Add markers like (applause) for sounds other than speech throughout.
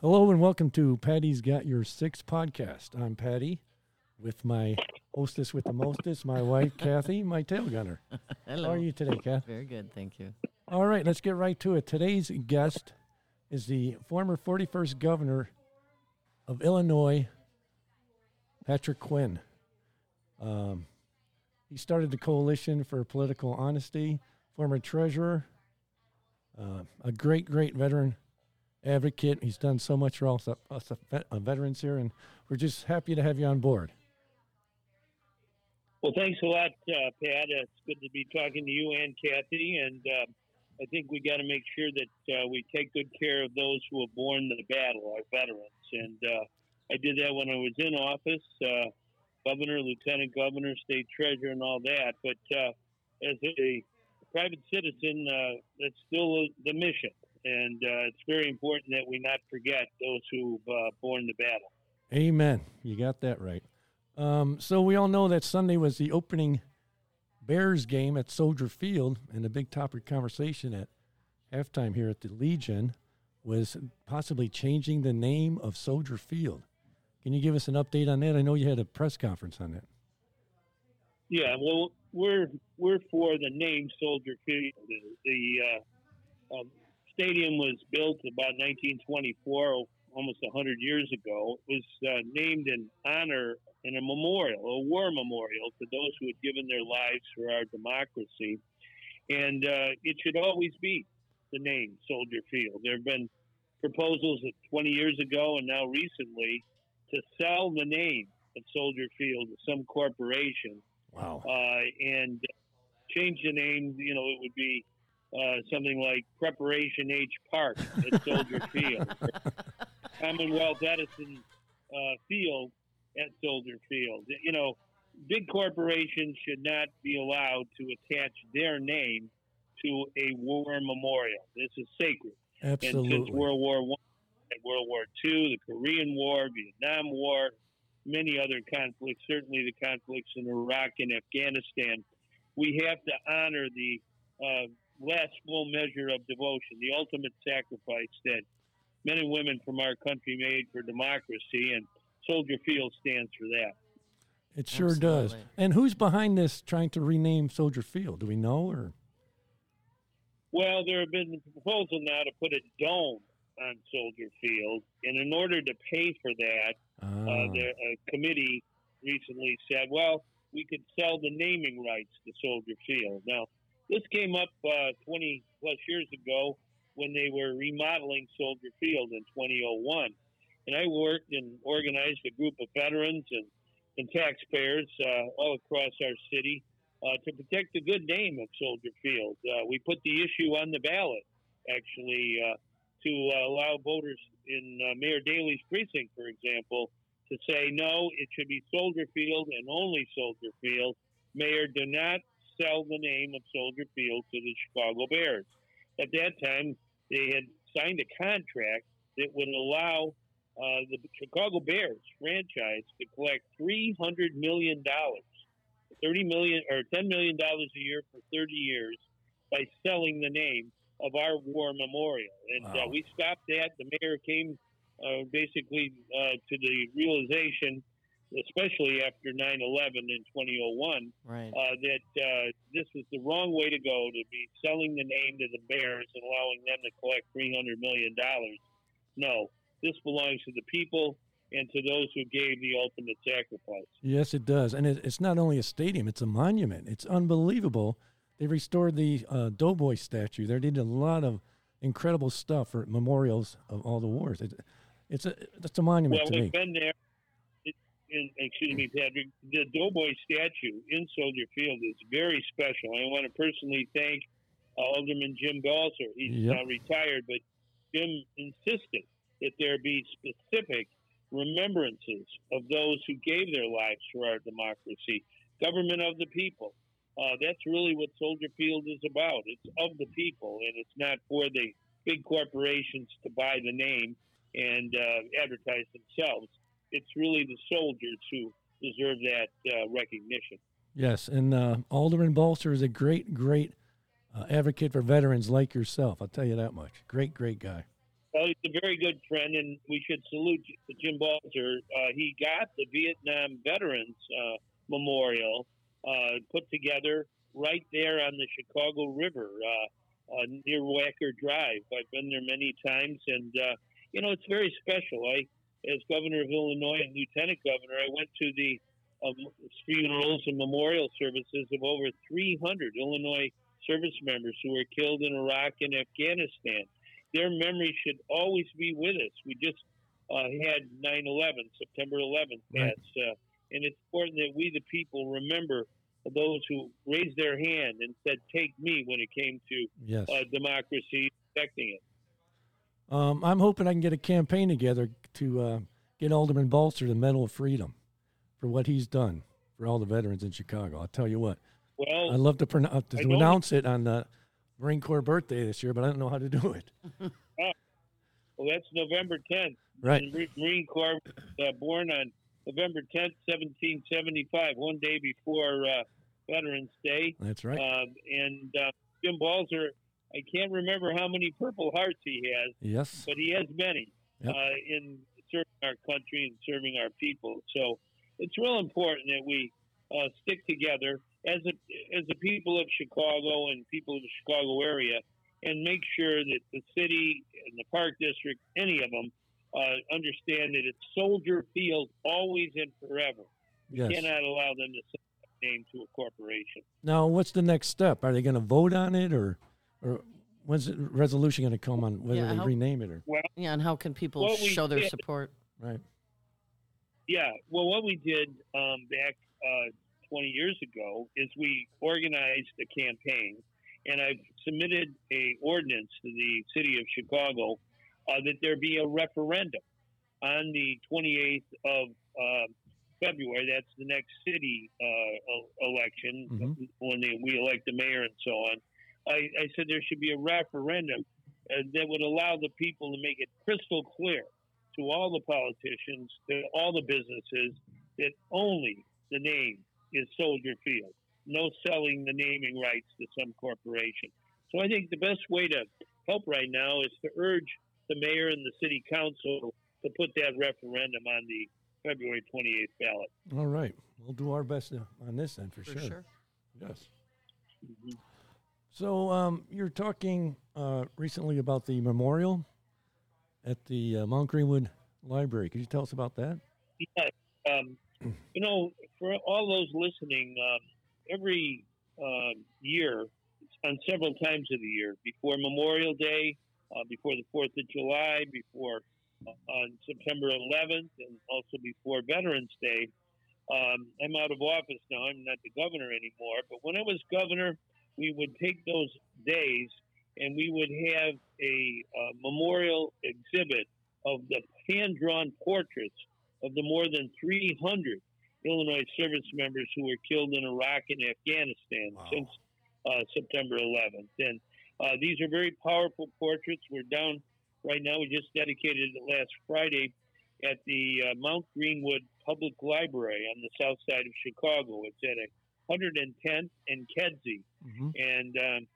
Hello and welcome to Patty's Got Your Six podcast. I'm Patty with my hostess with the mostest, my wife Kathy, my tail gunner. (laughs) Hello. How are you today, Kath? Very good, thank you. All right, let's get right to it. Today's guest is the former 41st governor of Illinois, Patrick Quinn. Um, he started the Coalition for Political Honesty, former treasurer, uh, a great, great veteran advocate. He's done so much for us, us uh, veterans here, and we're just happy to have you on board. Well, thanks a lot, uh, Pat. It's good to be talking to you and Kathy. And uh, I think we got to make sure that uh, we take good care of those who have borne the battle, our veterans. And uh, I did that when I was in office, uh, governor, lieutenant governor, state treasurer, and all that. But uh, as a private citizen, that's still the mission. And it's very important that we not forget those who've borne the battle. Amen. You got that right. Um, so we all know that Sunday was the opening Bears game at Soldier Field, and the big topic conversation at halftime here at the Legion was possibly changing the name of Soldier Field. Can you give us an update on that? I know you had a press conference on that. Yeah, well, we're we're for the name Soldier Field. The uh, um, stadium was built about 1924 almost 100 years ago, It was uh, named in honor in a memorial, a war memorial to those who had given their lives for our democracy. And uh, it should always be the name Soldier Field. There have been proposals 20 years ago and now recently to sell the name of Soldier Field to some corporation. Wow. Uh, and change the name, you know, it would be uh, something like Preparation H Park at Soldier (laughs) Field. Commonwealth Edison uh, Field at Soldier Field. You know, big corporations should not be allowed to attach their name to a war memorial. This is sacred. Absolutely. And since World War One, and World War Two, the Korean War, Vietnam War, many other conflicts, certainly the conflicts in Iraq and Afghanistan, we have to honor the uh, last full measure of devotion, the ultimate sacrifice that men and women from our country made for democracy, and Soldier Field stands for that. It sure Absolutely. does. And who's behind this trying to rename Soldier Field? Do we know or? Well, there have been proposal now to put a dome on Soldier Field, and in order to pay for that, uh, ah. uh, the committee recently said, "Well, we could sell the naming rights to Soldier Field." Now, this came up uh, 20 plus years ago when they were remodeling Soldier Field in 2001. And I worked and organized a group of veterans and, and taxpayers uh, all across our city uh, to protect the good name of Soldier Field. Uh, we put the issue on the ballot, actually, uh, to allow voters in uh, Mayor Daley's precinct, for example, to say no, it should be Soldier Field and only Soldier Field. Mayor, do not sell the name of Soldier Field to the Chicago Bears. At that time, they had signed a contract that would allow uh, the Chicago Bears franchise to collect three hundred million dollars, thirty million or ten million dollars a year for thirty years by selling the name of our war memorial. And uh, wow. uh, we stopped that. The mayor came uh, basically uh, to the realization especially after 9-11 in 2001, right. uh, that uh, this was the wrong way to go to be selling the name to the Bears and allowing them to collect $300 million. No, this belongs to the people and to those who gave the ultimate sacrifice. Yes, it does. And it, it's not only a stadium, it's a monument. It's unbelievable. They restored the uh, Doughboy statue. They did a lot of incredible stuff for memorials of all the wars. It, it's a it's a monument well, to me. Well, we've been there in, excuse me, Patrick, the Doughboy statue in Soldier Field is very special. I want to personally thank uh, Alderman Jim Balcer. He's yep. now retired, but Jim insisted that there be specific remembrances of those who gave their lives for our democracy. Government of the people. Uh, that's really what Soldier Field is about. It's of the people, and it's not for the big corporations to buy the name and uh, advertise themselves it's really the soldiers who deserve that uh, recognition. Yes, and uh, Alderman Balcer is a great, great uh, advocate for veterans like yourself. I'll tell you that much. Great, great guy. Well, he's a very good friend, and we should salute Jim Balcer. Uh, he got the Vietnam Veterans uh, Memorial uh, put together right there on the Chicago River uh, uh, near Wacker Drive. I've been there many times, and uh, you know it's very special. I, as governor of Illinois and lieutenant governor, I went to the um, funerals and memorial services of over 300 Illinois service members who were killed in Iraq and Afghanistan. Their memory should always be with us. We just uh, had 9 11, September 11th, right. uh, and it's important that we, the people, remember those who raised their hand and said, Take me when it came to yes. uh, democracy, protecting it. Um, I'm hoping I can get a campaign together to uh, get Alderman Balcer the Medal of Freedom for what he's done for all the veterans in Chicago. I'll tell you what. Well, I'd love to, pronounce, to announce it on the Marine Corps birthday this year, but I don't know how to do it. oh, (laughs) well, that's November 10th. Right. Marine Corps uh, born on November 10th, 1775, one day before uh, Veterans Day. That's right. Um, and uh, Jim Balcer, I can't remember how many Purple Hearts he has. Yes. But he has many yep. uh, in serving our country and serving our people. So it's real important that we uh, stick together as a as the people of Chicago and people of the Chicago area, and make sure that the city and the Park District, any of them, uh, understand that it's Soldier Field always and forever. Yes. You cannot allow them to send that name to a corporation. Now, what's the next step? Are they going to vote on it, or or when's the resolution going to come on whether yeah, they how, rename it or? Well, yeah, and how can people show their did, support? Right. Yeah. Well, what we did um, back uh, 20 years ago is we organized a campaign, and I've submitted a ordinance to the city of Chicago uh, that there be a referendum on the 28th of uh, February. That's the next city uh, election mm-hmm. when they, we elect the mayor and so on. I, I said there should be a referendum uh, that would allow the people to make it crystal clear to all the politicians, to all the businesses, that only the name is Soldier Field. No selling the naming rights to some corporation. So I think the best way to help right now is to urge the mayor and the city council to put that referendum on the February 28th ballot. All right. We'll do our best on this end for, for sure. sure. Yes. Mm-hmm. So um, you're talking uh, recently about the memorial at the uh, Mount Greenwood Library. Could you tell us about that? Yeah. Um, (clears throat) you know, for all those listening, um, every uh, year, on several times of the year, before Memorial Day, uh, before the 4th of July, before uh, on September 11th, and also before Veterans Day. Um, I'm out of office now. I'm not the governor anymore. But when I was governor, we would take those days and we would have a uh, memorial exhibit of the hand drawn portraits of the more than 300 Illinois service members who were killed in Iraq and Afghanistan wow. since uh, September 11th. And uh, these are very powerful portraits. We're down right now. We just dedicated it last Friday at the uh, Mount Greenwood Public Library on the south side of Chicago. It's at 110th and Kedzie. Mm-hmm. And um,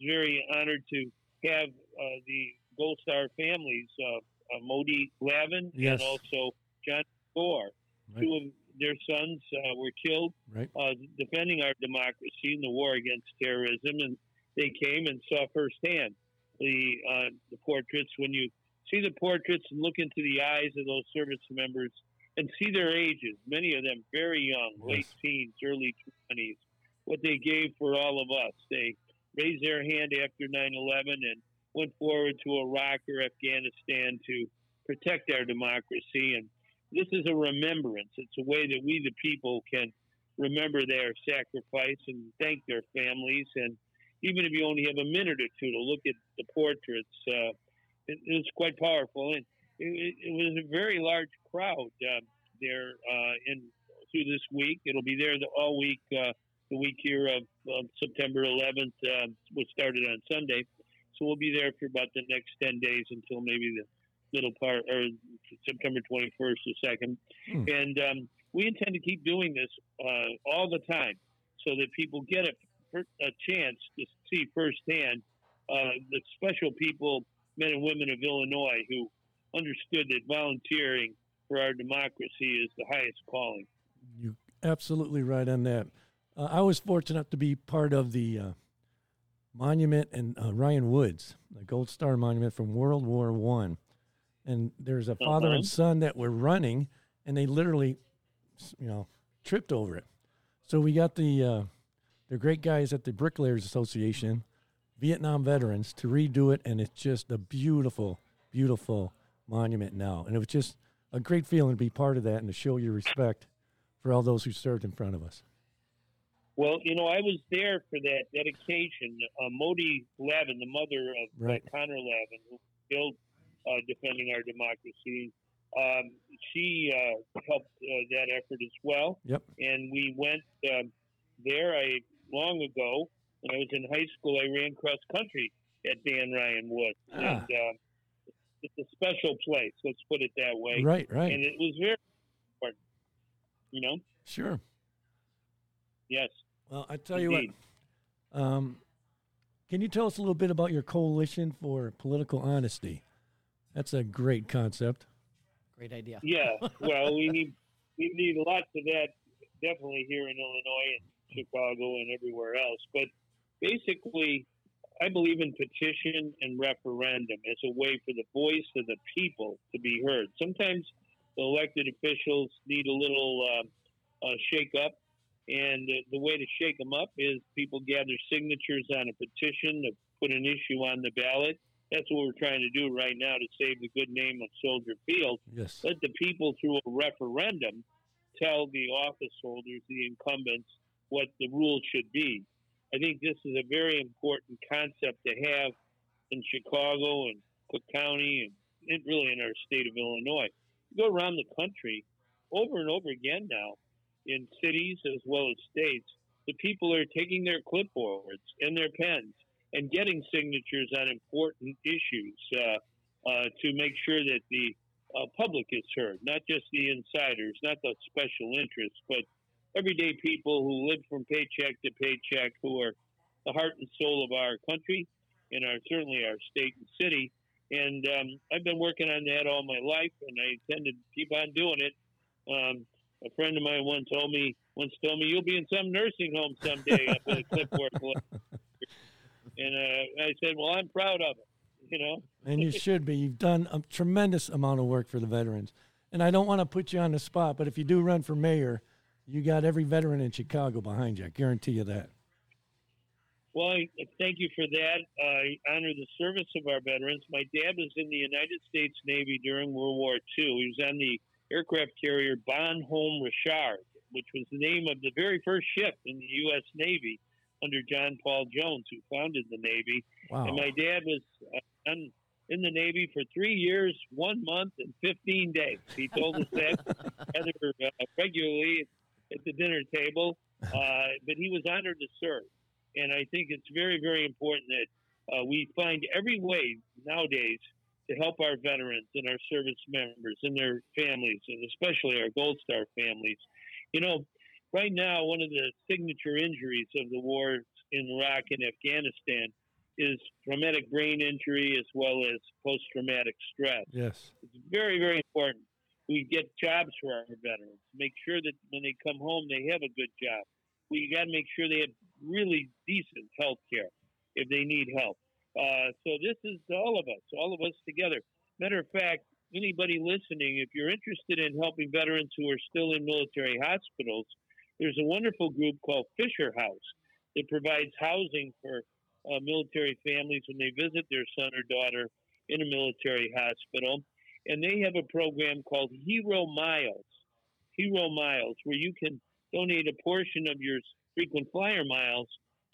very honored to have uh, the Gold Star families, uh, uh, Modi Lavin yes. and also John Gore. Right. Two of their sons uh, were killed right. defending our democracy in the war against terrorism. And they came and saw firsthand the uh, the portraits. When you see the portraits and look into the eyes of those service members and see their ages, many of them very young, yes. late teens, early twenties, what they gave for all of us. They raised their hand after 9/11 and went forward to Iraq or Afghanistan to protect our democracy. And this is a remembrance. It's a way that we, the people, can remember their sacrifice and thank their families and even if you only have a minute or two to look at the portraits, uh, it, it, quite powerful. And it, it was a very large crowd uh, there uh, in through this week. It'll be there the, all week. Uh, the week here of, of September 11th uh, was started on Sunday, so we'll be there for about the next 10 days until maybe the middle part or September 21st or 2nd. Hmm. And um, we intend to keep doing this uh, all the time so that people get it a chance to see firsthand uh, the special people men and women of Illinois who understood that volunteering for our democracy is the highest calling. You're absolutely right on that. Uh, I was fortunate to be part of the uh, monument in uh, Ryan Woods, the Gold Star Monument from World War One, and there's a father uh-huh. and son that were running, and they literally, you know, tripped over it. So we got the uh, the great guys at the Bricklayers Association, Vietnam veterans, to redo it, and it's just a beautiful, beautiful monument now. And it was just a great feeling to be part of that and to show your respect for all those who served in front of us. Well, you know, I was there for that dedication. Uh, Modi Lavin, the mother of uh, right. Connor Lavin, who killed uh, defending our democracy, um, she uh, helped uh, that effort as well. Yep. And we went um, there. I long ago when I was in high school. I ran cross country at Dan Ryan Wood, ah. and uh, it's a special place. Let's put it that way. Right, right. And it was very important. You know. Sure. Yes. Well, I tell Indeed. you what. Um, can you tell us a little bit about your coalition for political honesty? That's a great concept. Great idea. Yeah. (laughs) Well, we need we need lots of that definitely here in Illinois and Chicago and everywhere else. But basically, I believe in petition and referendum as a way for the voice of the people to be heard. Sometimes the elected officials need a little uh, uh, shake up, and the, the way to shake them up is people gather signatures on a petition to put an issue on the ballot. That's what we're trying to do right now to save the good name of Soldier Field. Yes. Let the people, through a referendum, tell the office holders, the incumbents, what the rules should be. I think this is a very important concept to have in Chicago and Cook County and really in our state of Illinois. You go around the country over and over again now in cities as well as states, the people are taking their clipboards and their pens and getting signatures on important issues uh, uh, to make sure that the uh, public is heard, not just the insiders, not the special interests, but everyday people who live from paycheck to paycheck, who are the heart and soul of our country and our certainly our state and city. And um, I've been working on that all my life, and I intend to keep on doing it. Um, a friend of mine once told me once told me you'll be in some nursing home someday up in (laughs) clipboard. and uh, I said, well, I'm proud of it. You know, and you (laughs) should be. You've done a tremendous amount of work for the veterans. And I don't want to put you on the spot, but if you do run for mayor, you got every veteran in Chicago behind you. I guarantee you that. Well, thank you for that. I honor the service of our veterans. My dad was in the United States Navy during World War II. He was on the aircraft carrier Bon-Homme Richard, which was the name of the very first ship in the U.S. Navy under John Paul Jones, who founded the Navy. Wow. And my dad was uh, in the Navy for three years, one month, and 15 days. He told us that (laughs) rather uh, regularly at the dinner table, (laughs) uh, but he was honored to serve. And I think it's very, very important that uh, we find every way nowadays to help our veterans and our service members and their families, and especially our Gold Star families. You know, right now, one of the signature injuries of the war in Iraq and Afghanistan is traumatic brain injury as well as post traumatic stress. Yes. It's very, very important we get jobs for our veterans. Make sure that when they come home, they have a good job. We got to make sure they have really decent health care if they need help. Uh, so this is all of us, all of us together. Matter of fact, anybody listening, if you're interested in helping veterans who are still in military hospitals, there's a wonderful group called Fisher House that provides housing for uh, military families when they visit their son or daughter in a military hospital and they have a program called Hero Miles. Hero Miles, where you can donate a portion of your frequent flyer miles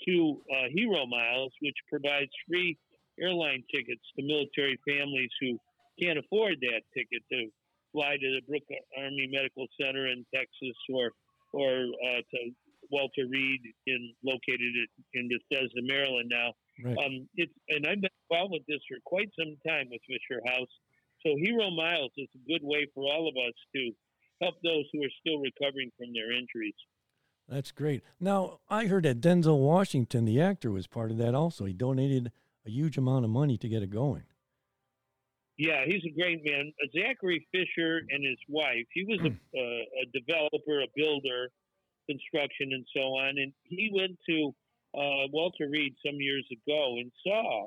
to uh, Hero Miles, which provides free airline tickets to military families who can't afford that ticket to fly to the Brooke Army Medical Center in Texas or or uh, to Walter Reed in located in Bethesda, Maryland. Now, right. um, it's and I've been involved with this for quite some time with Fisher House, so Hero Miles is a good way for all of us to help those who are still recovering from their injuries. That's great. Now, I heard that Denzel Washington, the actor, was part of that also. He donated a huge amount of money to get it going. Yeah, he's a great man. Uh, Zachary Fisher and his wife. He was a, uh, a developer, a builder, construction, and so on. And he went to uh, Walter Reed some years ago and saw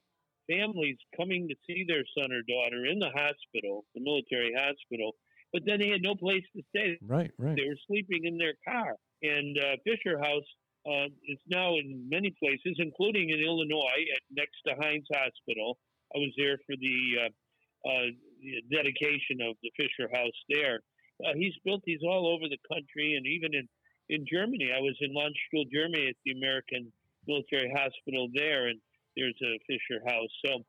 families coming to see their son or daughter in the hospital, the military hospital, but then they had no place to stay. Right, right. They were sleeping in their car. And uh, Fisher House uh, is now in many places, including in Illinois, at, next to Hines Hospital. I was there for the uh, uh, dedication of the Fisher House there. Uh, he's built these all over the country and even in, in Germany. I was in Landstuhl, Germany at the American Military Hospital there, and there's a Fisher House. So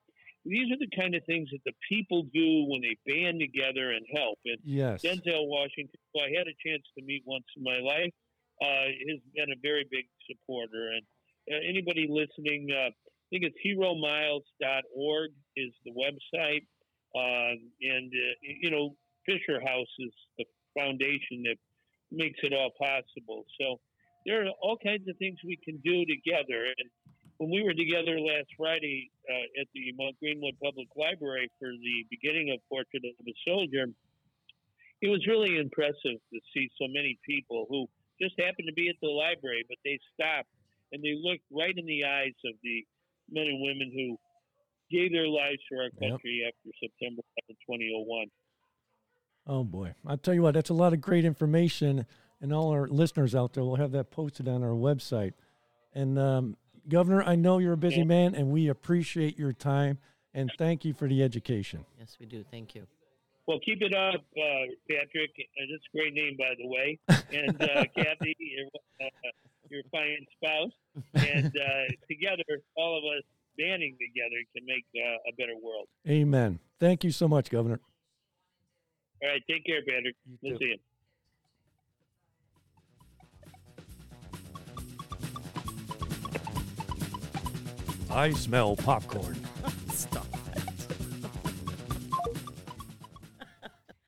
these are the kind of things that the people do when they band together and help. And yes. Denzel Washington, who I had a chance to meet once in my life, uh, has been a very big supporter. And uh, anybody listening, uh, I think it's heromiles.org is the website. Uh, and, uh, you know, Fisher House is the foundation that makes it all possible. So there are all kinds of things we can do together. And when we were together last Friday uh, at the Mount Greenwood Public Library for the beginning of Portrait of a Soldier, it was really impressive to see so many people who just happened to be at the library, but they stopped and they looked right in the eyes of the men and women who gave their lives for our country yep. after September 2001. Oh boy! I'll tell you what, that's a lot of great information, and all our listeners out there will have that posted on our website. And um, Governor, I know you're a busy man, and we appreciate your time and thank you for the education. Yes, we do. Thank you. Well, keep it up, uh, Patrick. That's a great name, by the way. And uh, (laughs) Kathy, your, uh, your fine spouse. And uh, together, all of us banding together can make uh, a better world. Amen. Thank you so much, Governor. All right. Take care, Patrick. You We'll see you. I smell popcorn.